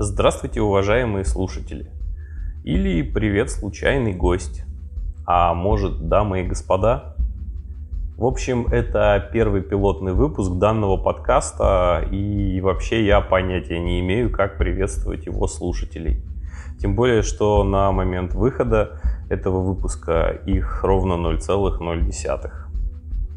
Здравствуйте, уважаемые слушатели. Или привет, случайный гость. А может, дамы и господа? В общем, это первый пилотный выпуск данного подкаста, и вообще я понятия не имею, как приветствовать его слушателей. Тем более, что на момент выхода этого выпуска их ровно 0,0.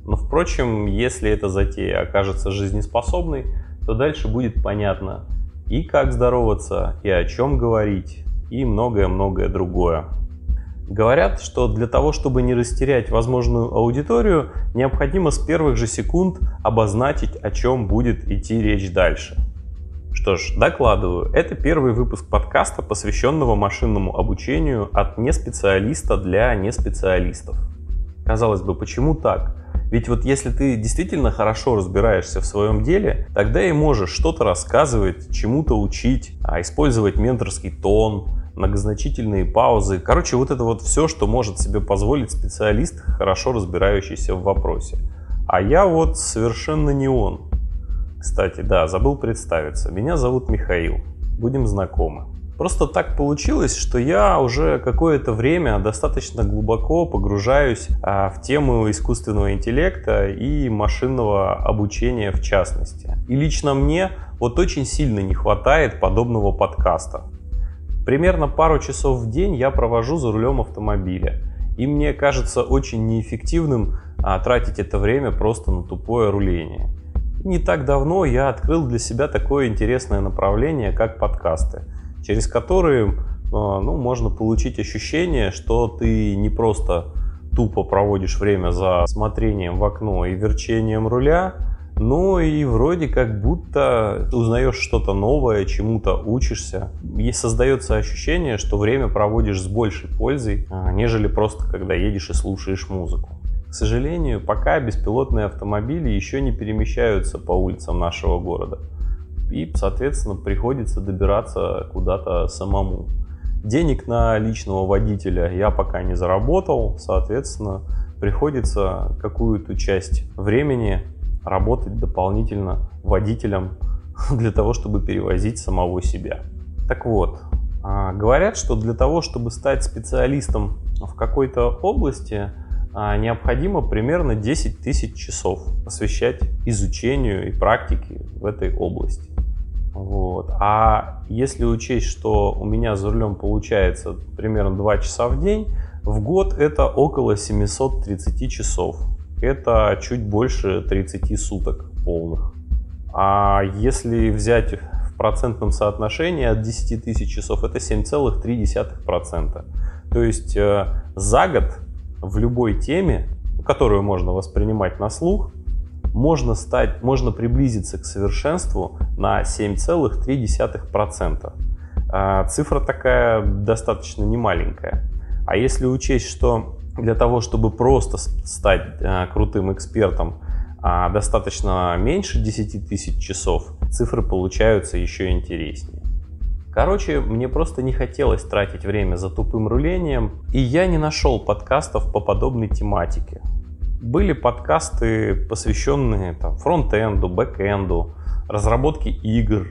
Но, впрочем, если эта затея окажется жизнеспособной, то дальше будет понятно и как здороваться, и о чем говорить, и многое-многое другое. Говорят, что для того, чтобы не растерять возможную аудиторию, необходимо с первых же секунд обозначить, о чем будет идти речь дальше. Что ж, докладываю. Это первый выпуск подкаста, посвященного машинному обучению от неспециалиста для неспециалистов. Казалось бы, почему так? Ведь вот если ты действительно хорошо разбираешься в своем деле, тогда и можешь что-то рассказывать, чему-то учить, а использовать менторский тон, многозначительные паузы. Короче, вот это вот все, что может себе позволить специалист, хорошо разбирающийся в вопросе. А я вот совершенно не он. Кстати, да, забыл представиться. Меня зовут Михаил. Будем знакомы. Просто так получилось, что я уже какое-то время достаточно глубоко погружаюсь а, в тему искусственного интеллекта и машинного обучения в частности. И лично мне вот очень сильно не хватает подобного подкаста. Примерно пару часов в день я провожу за рулем автомобиля. И мне кажется очень неэффективным а, тратить это время просто на тупое руление. И не так давно я открыл для себя такое интересное направление, как подкасты – через которые а, ну, можно получить ощущение, что ты не просто тупо проводишь время за смотрением в окно и верчением руля, но и вроде как будто узнаешь что-то новое, чему-то учишься. И создается ощущение, что время проводишь с большей пользой, а, нежели просто когда едешь и слушаешь музыку. К сожалению, пока беспилотные автомобили еще не перемещаются по улицам нашего города и, соответственно, приходится добираться куда-то самому. Денег на личного водителя я пока не заработал, соответственно, приходится какую-то часть времени работать дополнительно водителем для того, чтобы перевозить самого себя. Так вот, а, говорят, что для того, чтобы стать специалистом в какой-то области, а, необходимо примерно 10 тысяч часов посвящать изучению и практике в этой области. А если учесть, что у меня за рулем получается примерно 2 часа в день, в год это около 730 часов. Это чуть больше 30 суток полных. А если взять в процентном соотношении от 10 тысяч часов, это 7,3%. То есть э, за год в любой теме, которую можно воспринимать на слух, можно, стать, можно приблизиться к совершенству на 7,3%. А, цифра такая достаточно немаленькая. А если учесть, что для того, чтобы просто стать а, крутым экспертом, а, достаточно меньше 10 тысяч часов, цифры получаются еще интереснее. Короче, мне просто не хотелось тратить время за тупым рулением, и я не нашел подкастов по подобной тематике. Были подкасты, посвященные там, фронт-энду, бэк-энду, разработке игр,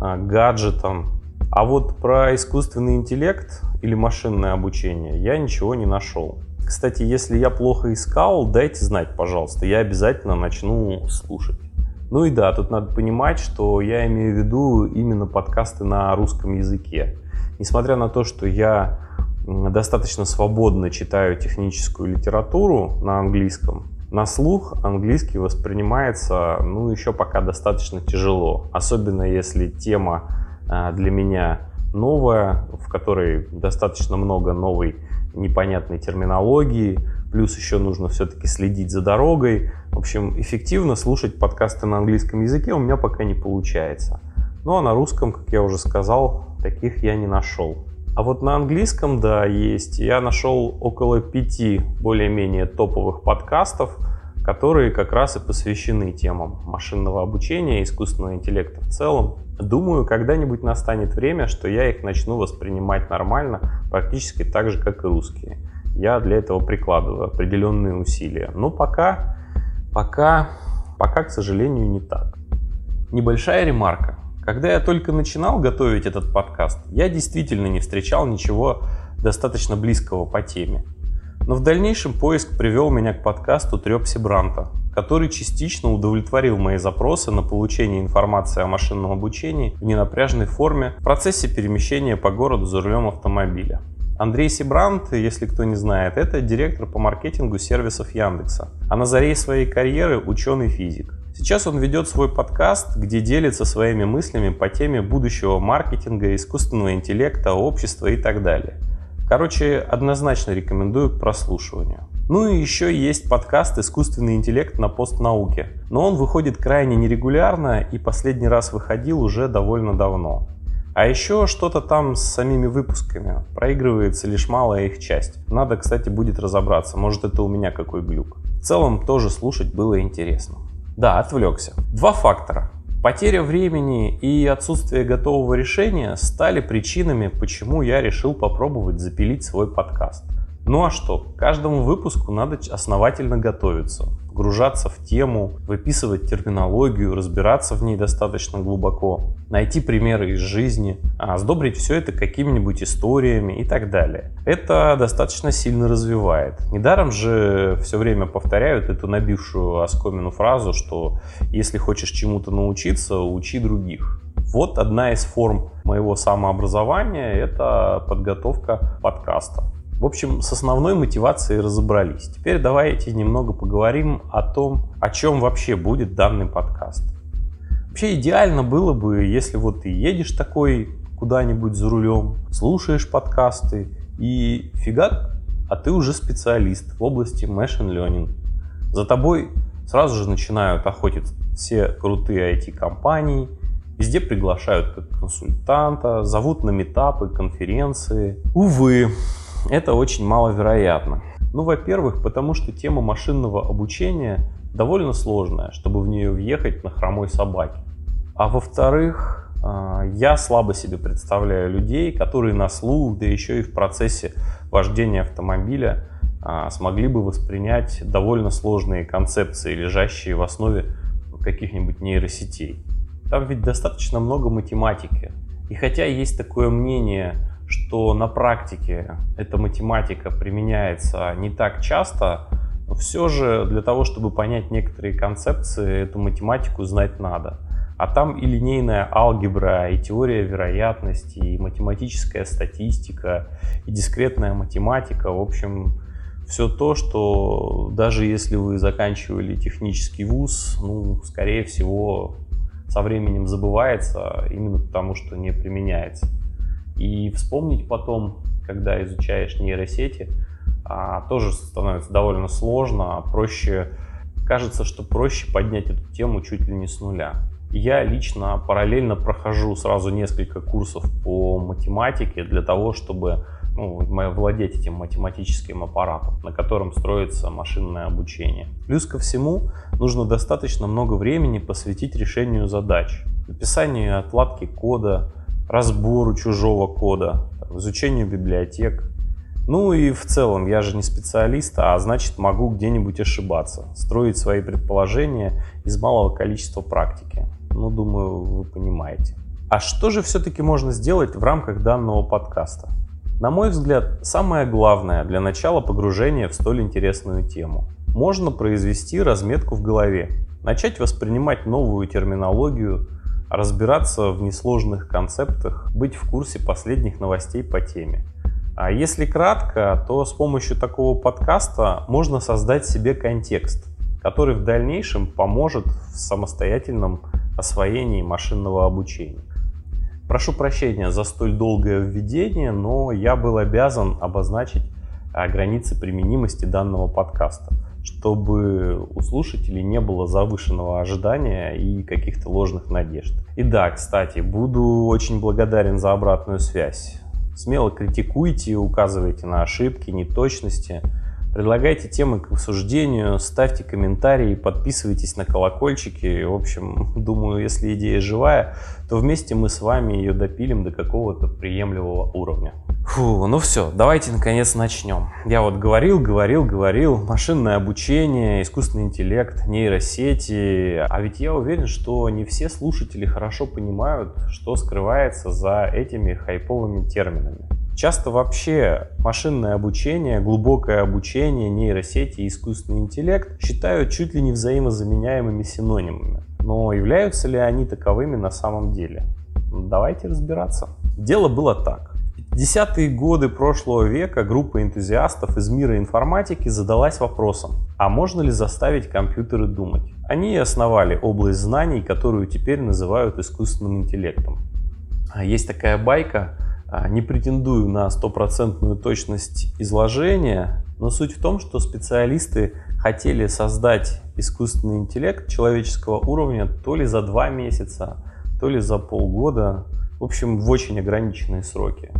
а, гаджетам. А вот про искусственный интеллект или машинное обучение я ничего не нашел. Кстати, если я плохо искал, дайте знать, пожалуйста, я обязательно начну слушать. Ну и да, тут надо понимать, что я имею в виду именно подкасты на русском языке. Несмотря на то, что я достаточно свободно читаю техническую литературу на английском, на слух английский воспринимается, ну, еще пока достаточно тяжело. Особенно если тема а, для меня новая, в которой достаточно много новой непонятной терминологии, плюс еще нужно все-таки следить за дорогой. В общем, эффективно слушать подкасты на английском языке у меня пока не получается. Ну а на русском, как я уже сказал, таких я не нашел. А вот на английском, да, есть. Я нашел около пяти более-менее топовых подкастов, которые как раз и посвящены темам машинного обучения, искусственного интеллекта в целом. Думаю, когда-нибудь настанет время, что я их начну воспринимать нормально, практически так же, как и русские. Я для этого прикладываю определенные усилия. Но пока, пока, пока, к сожалению, не так. Небольшая ремарка. Когда я только начинал готовить этот подкаст, я действительно не встречал ничего достаточно близкого по теме. Но в дальнейшем поиск привел меня к подкасту Трепси Бранта, который частично удовлетворил мои запросы на получение информации о машинном обучении в ненапряжной форме в процессе перемещения по городу за рулем автомобиля. Андрей Сибрант, если кто не знает, это директор по маркетингу сервисов Яндекса, а на заре своей карьеры ученый-физик. Сейчас он ведет свой подкаст, где делится своими мыслями по теме будущего маркетинга, искусственного интеллекта, общества и так далее. Короче, однозначно рекомендую к прослушиванию. Ну и еще есть подкаст «Искусственный интеллект на постнауке». Но он выходит крайне нерегулярно и последний раз выходил уже довольно давно. А еще что-то там с самими выпусками. Проигрывается лишь малая их часть. Надо, кстати, будет разобраться. Может это у меня какой глюк. В целом тоже слушать было интересно. Да, отвлекся. Два фактора. Потеря времени и отсутствие готового решения стали причинами, почему я решил попробовать запилить свой подкаст. Ну а что, каждому выпуску надо основательно готовиться, погружаться в тему, выписывать терминологию, разбираться в ней достаточно глубоко, найти примеры из жизни, а сдобрить все это какими-нибудь историями и так далее. Это достаточно сильно развивает. Недаром же все время повторяют эту набившую оскомину фразу, что если хочешь чему-то научиться, учи других. Вот одна из форм моего самообразования – это подготовка подкаста. В общем, с основной мотивацией разобрались. Теперь давайте немного поговорим о том, о чем вообще будет данный подкаст. Вообще идеально было бы, если вот ты едешь такой куда-нибудь за рулем, слушаешь подкасты и фига, а ты уже специалист в области machine learning. За тобой сразу же начинают охотиться все крутые IT-компании, везде приглашают как консультанта, зовут на метапы, конференции. Увы, это очень маловероятно. Ну, во-первых, потому что тема машинного обучения довольно сложная, чтобы в нее въехать на хромой собаке. А во-вторых, а, я слабо себе представляю людей, которые на слух, да еще и в процессе вождения автомобиля а, смогли бы воспринять довольно сложные концепции, лежащие в основе каких-нибудь нейросетей. Там ведь достаточно много математики. И хотя есть такое мнение, что на практике эта математика применяется не так часто, но все же для того, чтобы понять некоторые концепции, эту математику знать надо. А там и линейная алгебра, и теория вероятности, и математическая статистика, и дискретная математика. В общем, все то, что даже если вы заканчивали технический вуз, ну, скорее всего, со временем забывается именно потому, что не применяется. И вспомнить потом, когда изучаешь нейросети, а, тоже становится довольно сложно. Проще, кажется, что проще поднять эту тему чуть ли не с нуля. Я лично параллельно прохожу сразу несколько курсов по математике для того, чтобы ну, владеть этим математическим аппаратом, на котором строится машинное обучение. Плюс ко всему, нужно достаточно много времени посвятить решению задач, написанию отладки кода, разбору чужого кода, изучению библиотек. Ну и в целом, я же не специалист, а значит могу где-нибудь ошибаться, строить свои предположения из малого количества практики. Ну, думаю, вы понимаете. А что же все-таки можно сделать в рамках данного подкаста? На мой взгляд, самое главное для начала погружения в столь интересную тему. Можно произвести разметку в голове, начать воспринимать новую терминологию, разбираться в несложных концептах, быть в курсе последних новостей по теме. А если кратко, то с помощью такого подкаста можно создать себе контекст, который в дальнейшем поможет в самостоятельном освоении машинного обучения. Прошу прощения за столь долгое введение, но я был обязан обозначить границы применимости данного подкаста – чтобы у слушателей не было завышенного ожидания и каких-то ложных надежд. И да, кстати, буду очень благодарен за обратную связь. Смело критикуйте, указывайте на ошибки, неточности, предлагайте темы к обсуждению, ставьте комментарии, подписывайтесь на колокольчики. В общем, думаю, если идея живая, то вместе мы с вами ее допилим до какого-то приемлемого уровня. Фу, ну все, давайте наконец начнем. Я вот говорил, говорил, говорил, машинное обучение, искусственный интеллект, нейросети. А ведь я уверен, что не все слушатели хорошо понимают, что скрывается за этими хайповыми терминами. Часто вообще машинное обучение, глубокое обучение, нейросети и искусственный интеллект считают чуть ли не взаимозаменяемыми синонимами. Но являются ли они таковыми на самом деле? Давайте разбираться. Дело было так. Десятые годы прошлого века группа энтузиастов из мира информатики задалась вопросом, а можно ли заставить компьютеры думать? Они основали область знаний, которую теперь называют искусственным интеллектом. А есть такая байка, а, не претендую на стопроцентную точность изложения, но суть в том, что специалисты хотели создать искусственный интеллект человеческого уровня то ли за два месяца, то ли за полгода, в общем, в очень ограниченные сроки.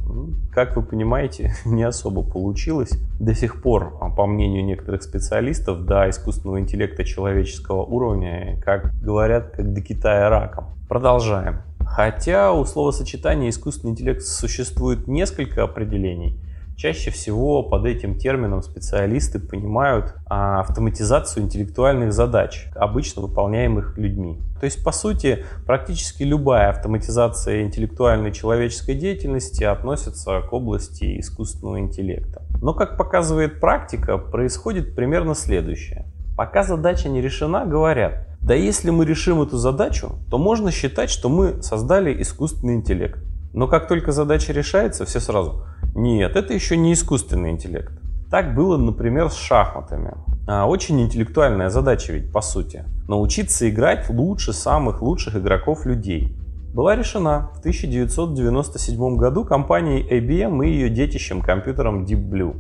Как вы понимаете, не особо получилось. До сих пор, а, по мнению некоторых специалистов, до искусственного интеллекта человеческого уровня, как говорят, как до Китая раком. Продолжаем. Хотя у словосочетания искусственный интеллект существует несколько определений, Чаще всего под этим термином специалисты понимают а, автоматизацию интеллектуальных задач, обычно выполняемых людьми. То есть, по сути, практически любая автоматизация интеллектуальной человеческой деятельности относится к области искусственного интеллекта. Но, как показывает практика, происходит примерно следующее. Пока задача не решена, говорят, да если мы решим эту задачу, то можно считать, что мы создали искусственный интеллект. Но как только задача решается, все сразу – нет, это еще не искусственный интеллект. Так было, например, с шахматами. А, очень интеллектуальная задача ведь, по сути. Научиться играть лучше самых лучших игроков людей. Была решена в 1997 году компанией IBM и ее детищем компьютером Deep Blue.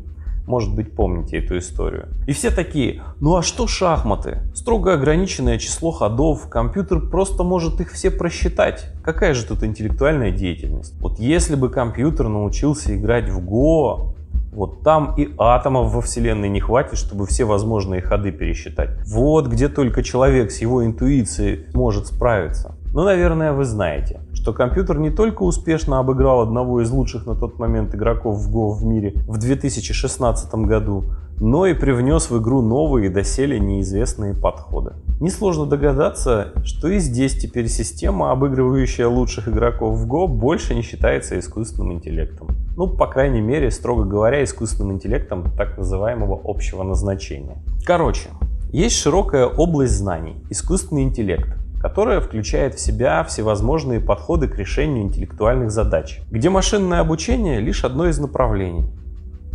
Может быть, помните эту историю. И все такие, ну а что шахматы? Строго ограниченное число ходов, компьютер просто может их все просчитать. Какая же тут интеллектуальная деятельность? Вот если бы компьютер научился играть в Go, вот там и атомов во Вселенной не хватит, чтобы все возможные ходы пересчитать. Вот где только человек с его интуицией может справиться. Ну, наверное, вы знаете, что компьютер не только успешно обыграл одного из лучших на тот момент игроков в Go в мире в 2016 году, но и привнес в игру новые доселе неизвестные подходы. Несложно догадаться, что и здесь теперь система, обыгрывающая лучших игроков в Go, больше не считается искусственным интеллектом. Ну, по крайней мере, строго говоря, искусственным интеллектом так называемого общего назначения. Короче, есть широкая область знаний – искусственный интеллект, которая включает в себя всевозможные подходы к решению интеллектуальных задач, где машинное обучение лишь одно из направлений.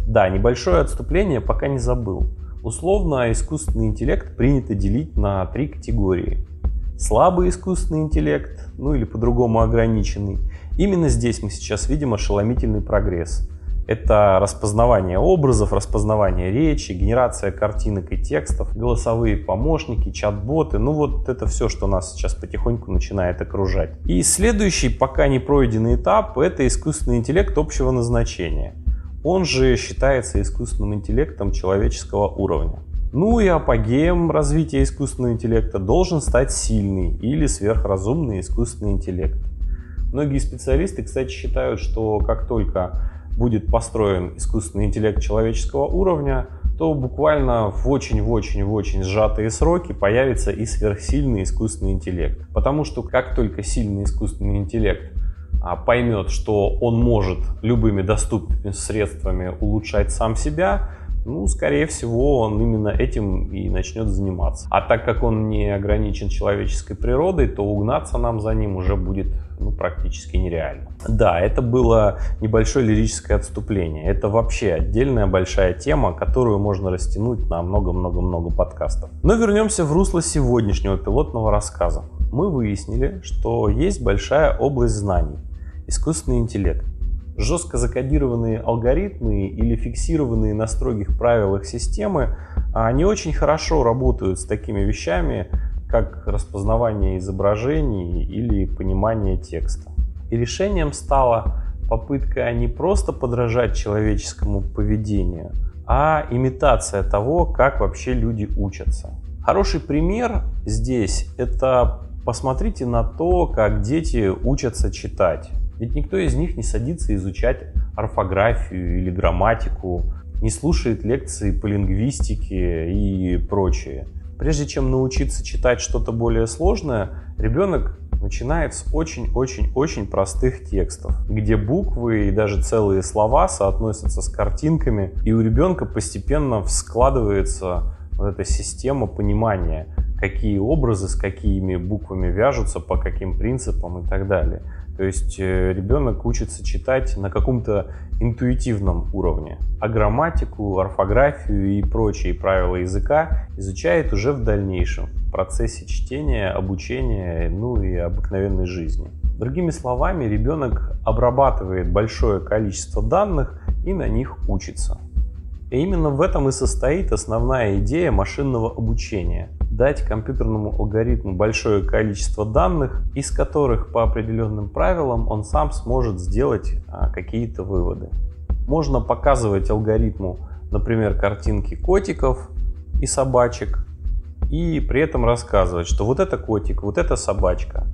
Да, небольшое отступление пока не забыл. Условно искусственный интеллект принято делить на три категории. Слабый искусственный интеллект, ну или по-другому ограниченный. Именно здесь мы сейчас видим ошеломительный прогресс. Это распознавание образов, распознавание речи, генерация картинок и текстов, голосовые помощники, чат-боты. Ну вот это все, что нас сейчас потихоньку начинает окружать. И следующий, пока не пройденный этап, это искусственный интеллект общего назначения. Он же считается искусственным интеллектом человеческого уровня. Ну и апогеем развития искусственного интеллекта должен стать сильный или сверхразумный искусственный интеллект. Многие специалисты, кстати, считают, что как только будет построен искусственный интеллект человеческого уровня, то буквально в очень-очень-очень сжатые сроки появится и сверхсильный искусственный интеллект. Потому что как только сильный искусственный интеллект а, поймет, что он может любыми доступными средствами улучшать сам себя, ну, скорее всего, он именно этим и начнет заниматься. А так как он не ограничен человеческой природой, то угнаться нам за ним уже будет ну, практически нереально. Да, это было небольшое лирическое отступление. Это вообще отдельная большая тема, которую можно растянуть на много-много-много подкастов. Но вернемся в русло сегодняшнего пилотного рассказа. Мы выяснили, что есть большая область знаний – искусственный интеллект. Жестко закодированные алгоритмы или фиксированные на строгих правилах системы, они очень хорошо работают с такими вещами, как распознавание изображений или понимание текста. И решением стала попытка не просто подражать человеческому поведению, а имитация того, как вообще люди учатся. Хороший пример здесь – это посмотрите на то, как дети учатся читать. Ведь никто из них не садится изучать орфографию или грамматику, не слушает лекции по лингвистике и прочее. Прежде чем научиться читать что-то более сложное, ребенок начинает с очень-очень-очень простых текстов, где буквы и даже целые слова соотносятся с картинками, и у ребенка постепенно складывается вот эта система понимания, какие образы с какими буквами вяжутся, по каким принципам и так далее. То есть э, ребенок учится читать на каком-то интуитивном уровне, а грамматику, орфографию и прочие правила языка изучает уже в дальнейшем, в процессе чтения, обучения, ну и обыкновенной жизни. Другими словами, ребенок обрабатывает большое количество данных и на них учится. И именно в этом и состоит основная идея машинного обучения – дать компьютерному алгоритму большое количество данных, из которых по определенным правилам он сам сможет сделать а, какие-то выводы. Можно показывать алгоритму, например, картинки котиков и собачек, и при этом рассказывать, что вот это котик, вот это собачка.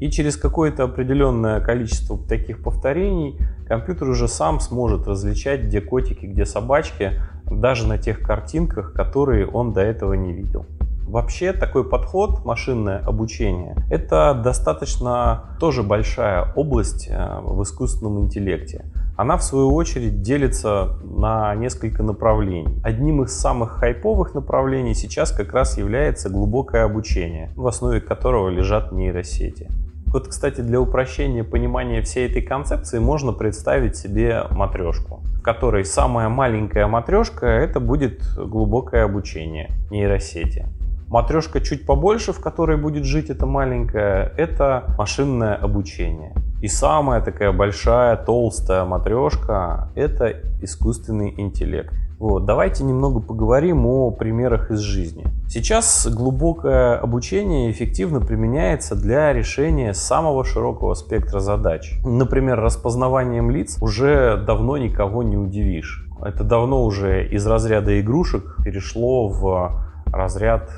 И через какое-то определенное количество таких повторений компьютер уже сам сможет различать, где котики, где собачки, даже на тех картинках, которые он до этого не видел. Вообще такой подход, машинное обучение, это достаточно тоже большая область э, в искусственном интеллекте. Она в свою очередь делится на несколько направлений. Одним из самых хайповых направлений сейчас как раз является глубокое обучение, в основе которого лежат нейросети. Вот, кстати, для упрощения понимания всей этой концепции можно представить себе матрешку, в которой самая маленькая матрешка это будет глубокое обучение нейросети. Матрешка чуть побольше, в которой будет жить эта маленькая, это машинное обучение. И самая такая большая, толстая матрешка – это искусственный интеллект. Вот, давайте немного поговорим о примерах из жизни. Сейчас глубокое обучение эффективно применяется для решения самого широкого спектра задач. Например, распознаванием лиц уже давно никого не удивишь. Это давно уже из разряда игрушек перешло в разряд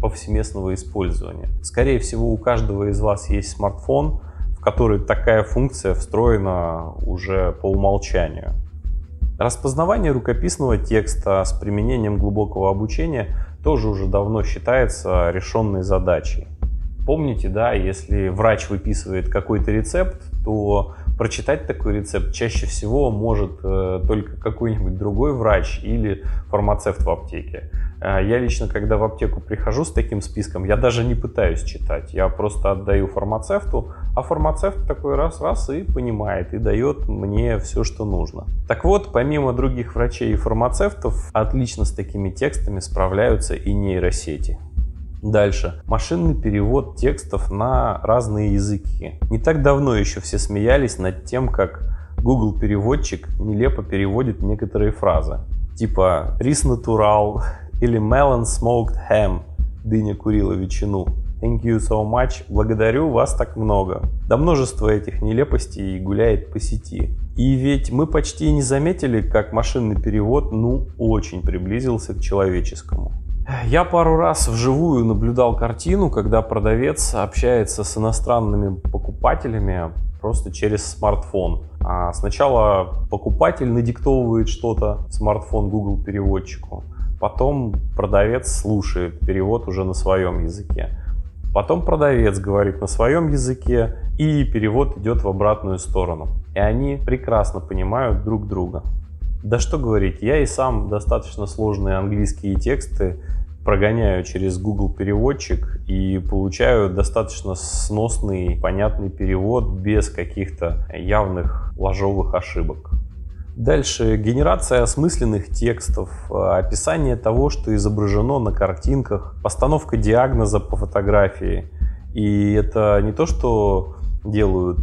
повсеместного использования. Скорее всего, у каждого из вас есть смартфон, в который такая функция встроена уже по умолчанию. Распознавание рукописного текста с применением глубокого обучения тоже уже давно считается решенной задачей. Помните, да, если врач выписывает какой-то рецепт, то прочитать такой рецепт чаще всего может э, только какой-нибудь другой врач или фармацевт в аптеке. Э, я лично, когда в аптеку прихожу с таким списком, я даже не пытаюсь читать. Я просто отдаю фармацевту, а фармацевт такой раз-раз и понимает, и дает мне все, что нужно. Так вот, помимо других врачей и фармацевтов, отлично с такими текстами справляются и нейросети. Дальше. Машинный перевод текстов на разные языки. Не так давно еще все смеялись над тем, как Google переводчик нелепо переводит некоторые фразы. Типа «рис натурал» или «melon smoked ham» – «дыня курила ветчину». Thank you so much. Благодарю вас так много. Да множество этих нелепостей гуляет по сети. И ведь мы почти не заметили, как машинный перевод ну очень приблизился к человеческому. Я пару раз вживую наблюдал картину, когда продавец общается с иностранными покупателями просто через смартфон. А сначала покупатель надиктовывает что-то в смартфон Google переводчику, потом продавец слушает перевод уже на своем языке. Потом продавец говорит на своем языке, и перевод идет в обратную сторону. И они прекрасно понимают друг друга. Да что говорить, я и сам достаточно сложные английские тексты прогоняю через Google переводчик и получаю достаточно сносный, понятный перевод без каких-то явных ложовых ошибок. Дальше генерация осмысленных текстов, описание того, что изображено на картинках, постановка диагноза по фотографии. И это не то, что делают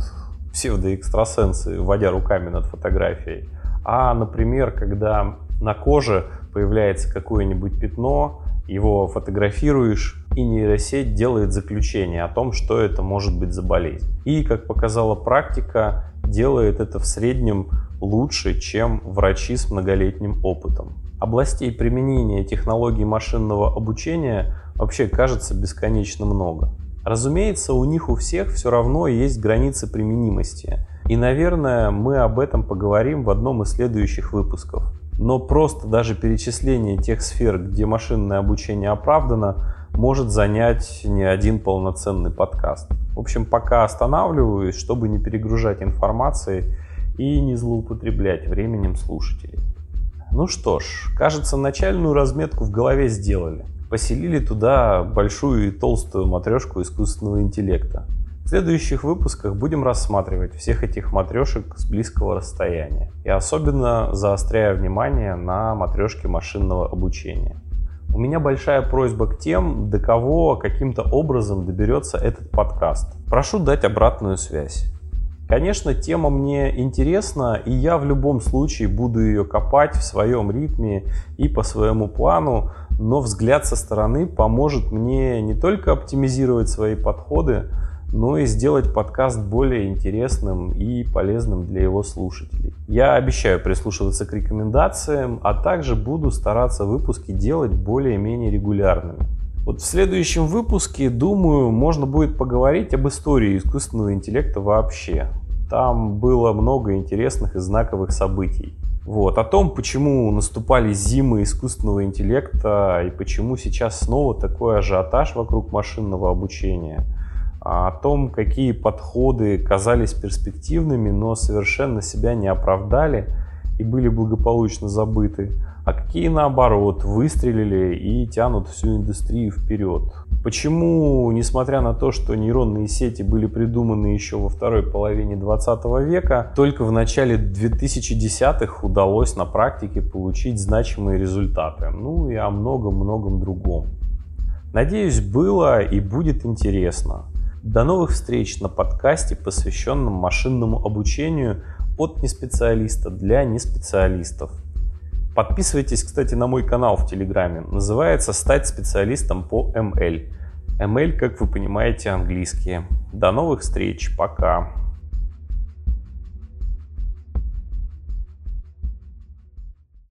псевдоэкстрасенсы, вводя руками над фотографией, а, например, когда на коже появляется какое-нибудь пятно, его фотографируешь, и нейросеть делает заключение о том, что это может быть за болезнь. И, как показала практика, делает это в среднем лучше, чем врачи с многолетним опытом. Областей применения технологий машинного обучения вообще кажется бесконечно много. Разумеется, у них у всех все равно есть границы применимости. И, наверное, мы об этом поговорим в одном из следующих выпусков. Но просто даже перечисление тех сфер, где машинное обучение оправдано, может занять не один полноценный подкаст. В общем, пока останавливаюсь, чтобы не перегружать информацией и не злоупотреблять временем слушателей. Ну что ж, кажется, начальную разметку в голове сделали. Поселили туда большую и толстую матрешку искусственного интеллекта. В следующих выпусках будем рассматривать всех этих матрешек с близкого расстояния. И особенно заостряя внимание на матрешке машинного обучения. У меня большая просьба к тем, до кого каким-то образом доберется этот подкаст. Прошу дать обратную связь. Конечно, тема мне интересна, и я в любом случае буду ее копать в своем ритме и по своему плану, но взгляд со стороны поможет мне не только оптимизировать свои подходы, но и сделать подкаст более интересным и полезным для его слушателей. Я обещаю прислушиваться к рекомендациям, а также буду стараться выпуски делать более-менее регулярными. Вот в следующем выпуске, думаю, можно будет поговорить об истории искусственного интеллекта вообще. Там было много интересных и знаковых событий. Вот, о том, почему наступали зимы искусственного интеллекта и почему сейчас снова такой ажиотаж вокруг машинного обучения – о том, какие подходы казались перспективными, но совершенно себя не оправдали и были благополучно забыты, а какие наоборот выстрелили и тянут всю индустрию вперед. Почему, несмотря на то, что нейронные сети были придуманы еще во второй половине 20 века, только в начале 2010-х удалось на практике получить значимые результаты, ну и о многом-многом другом. Надеюсь, было и будет интересно. До новых встреч на подкасте, посвященном машинному обучению от неспециалиста для неспециалистов. Подписывайтесь, кстати, на мой канал в Телеграме. Называется «Стать специалистом по ML». ML, как вы понимаете, английские. До новых встреч. Пока.